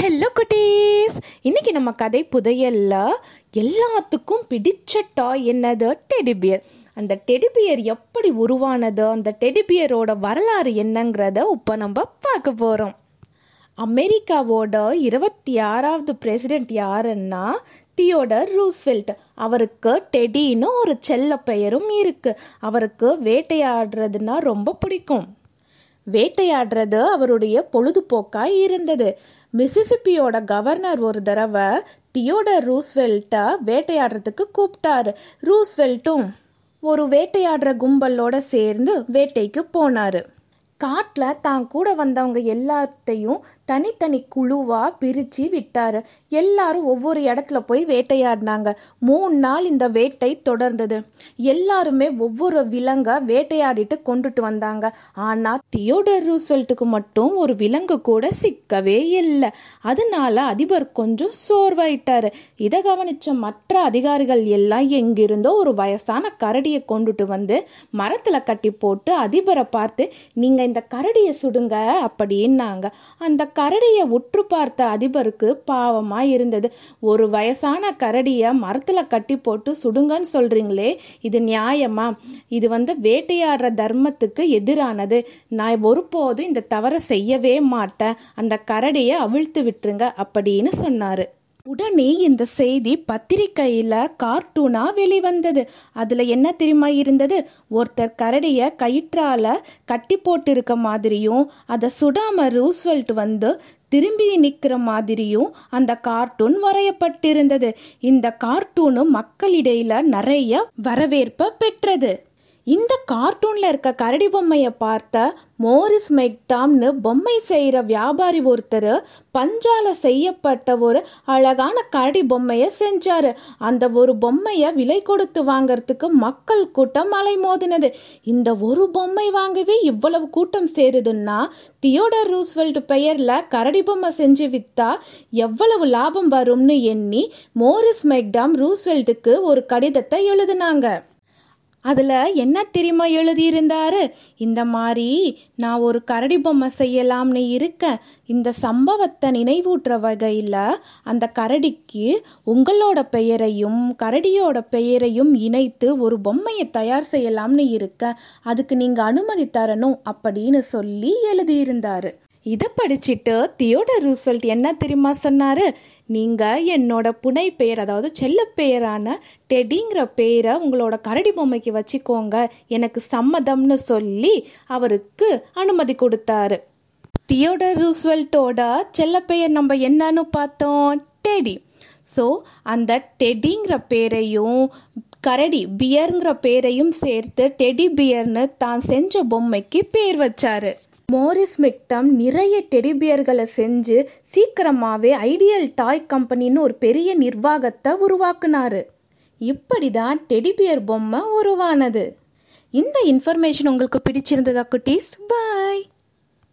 Hello குட்டீஸ். இன்னைக்கு நம்ம கதை புதையல்ல எல்லாத்துக்கும் பிடிச்ச டாய் என்னது? டெடிபியர் அந்த டெடிபியர் எப்படி உருவானது? அந்த டெடிபியரோட வரலாறு என்னங்கிறத இப்போ நம்ம பார்க்க போகிறோம் அமெரிக்காவோட இருபத்தி ஆறாவது பிரசிடென்ட் யாருன்னா தியோடர் ரூஸ்வெல்ட். அவருக்கு டெடின்னு ஒரு செல்ல பெயரும் இருக்கு. அவருக்கு வேட்டையாடுறதுன்னா ரொம்ப பிடிக்கும். வேட்டையாடுறது அவருடைய பொழுதுபோக்காய் இருந்தது. மிசிசிப்பியோட கவர்னர் ஒரு தடவை தியோடர் ரூஸ்வெல்ட்டை வேட்டையாடுறதுக்கு கூப்பிட்டாரு. ரூஸ்வெல்ட்டும் ஒரு வேட்டையாடுற கும்பலோட சேர்ந்து வேட்டைக்கு போனாரு. காட்டில் தான் கூட வந்தவங்க எல்லாத்தையும் தனித்தனி குழுவாக பிரித்து விட்டார். எல்லாரும் ஒவ்வொரு இடத்துல போய் வேட்டையாடினாங்க. மூணு நாள் இந்த வேட்டை தொடர்ந்தது. எல்லாருமே ஒவ்வொரு விலங்கை வேட்டையாடிட்டு கொண்டுட்டு வந்தாங்க. ஆனால் தியோடர் ரூஸ்வெல்ட்டுக்கு மட்டும் ஒரு விலங்கு கூட சிக்கவே இல்லை. அதனால அதிபர் கொஞ்சம் சோர்வாயிட்டார். இதை கவனிச்ச மற்ற அதிகாரிகள் எல்லாம் எங்கிருந்தோ ஒரு வயசான கரடியை கொண்டுட்டு வந்து மரத்தில் கட்டி போட்டு அதிபரை பார்த்து நீங்கள் இந்த கரடியை சுடுங்க அப்படின்னாங்க. அந்த கரடியை உற்று பார்த்த அதிபருக்கு பாவமா இருந்தது. ஒரு வயசான கரடியை மரத்துல கட்டி போட்டு சுடுங்கன்னு சொல்றீங்களே இது நியாயமா? இது வந்து வேட்டையாடுற தர்மத்துக்கு எதிரானது. நான் ஒருபோதும் இந்த தவறை செய்யவே மாட்டேன். அந்த கரடியை அவிழ்த்து விட்டுருங்க அப்படின்னு சொன்னாரு. உடனே இந்த செய்தி பத்திரிக்கையில கார்ட்டூனா வெளிவந்தது. அதுல என்ன தெரியுமா இருந்தது? ஒருத்தர் கரடிய கயிற்றால கட்டி போட்டு இருக்க மாதிரியும் அதை சுடாம ரூஸ்வெல்ட் வந்து திரும்பி நிற்கிற மாதிரியும் அந்த கார்ட்டூன் வரையப்பட்டிருந்தது. இந்த கார்ட்டூனு மக்களிடையில நிறைய வரவேற்பை பெற்றது. இந்த கார்ட்டூனில் இருக்க கரடி பொம்மையை பார்த்த மோரிஸ் மெக்டாம்னு பொம்மை செய்கிற வியாபாரி ஒருத்தர் பஞ்சால செய்யப்பட்ட ஒரு அழகான கரடி பொம்மையை செஞ்சார். அந்த ஒரு பொம்மையை விலை கொடுத்து வாங்கிறதுக்கு மக்கள் கூட்டம் அலைமோதினது இந்த ஒரு பொம்மை வாங்கவே இவ்வளவு கூட்டம் சேருதுன்னா தியோடர் ரூஸ்வெல்ட் பெயரில் கரடி பொம்மை செஞ்சு வித்தா எவ்வளவு லாபம் வரும்னு எண்ணி மோரிஸ் மெக்டாம் ரூஸ்வெல்ட்டுக்கு ஒரு கடிதத்தை எழுதினாங்க. அதில் என்ன தெரியுமா எழுதியிருந்தாரு? இந்த மாதிரி நான் ஒரு கரடி பொம்மை செய்யலாம்னு இருக்கேன் இந்த சம்பவத்தை நினைவூட்டுற வகையில் அந்த கரடிக்கு உங்களோட பெயரையும் கரடியோட பெயரையும் இணைத்து ஒரு பொம்மையை தயார் செய்யலாம்னு இருக்கேன் அதுக்கு நீங்கள் அனுமதி தரணும் அப்படின்னு சொல்லி எழுதியிருந்தாரு. இதை படிச்சுட்டு தியோடர் ரூஸ்வெல்ட் என்ன தெரியுமா சொன்னார்? நீங்கள் என்னோட புனை பெயர் அதாவது செல்ல பெயரான டெடிங்கிற பெயரை உங்களோட கரடி பொம்மைக்கு வச்சுக்கோங்க. எனக்கு சம்மதம்னு சொல்லி அவருக்கு அனுமதி கொடுத்தாரு. தியோடர் ரூஸ்வெல்ட்டோட செல்ல பெயர் நம்ம என்னன்னு பார்த்தோம்? டெடி. ஸோ அந்த டெடிங்கிற பேரையும் கரடி பியருங்கிற பேரையும் சேர்த்து டெடி பியர்னு தான் செஞ்ச பொம்மைக்கு பேர் வச்சாரு. மோரிஸ் மிக்டம் நிறைய டெடிபியர்களை செஞ்சு சீக்கிரமாகவே ஐடியல் டாய் கம்பெனின்னு ஒரு பெரிய நிர்வாகத்தை உருவாக்குனாரு. இப்படி தான் டெடிபியர் பொம்மை உருவானது. இந்த இன்ஃபர்மேஷன் உங்களுக்கு பிடிச்சிருந்ததா குட்டீஸ்? பாய்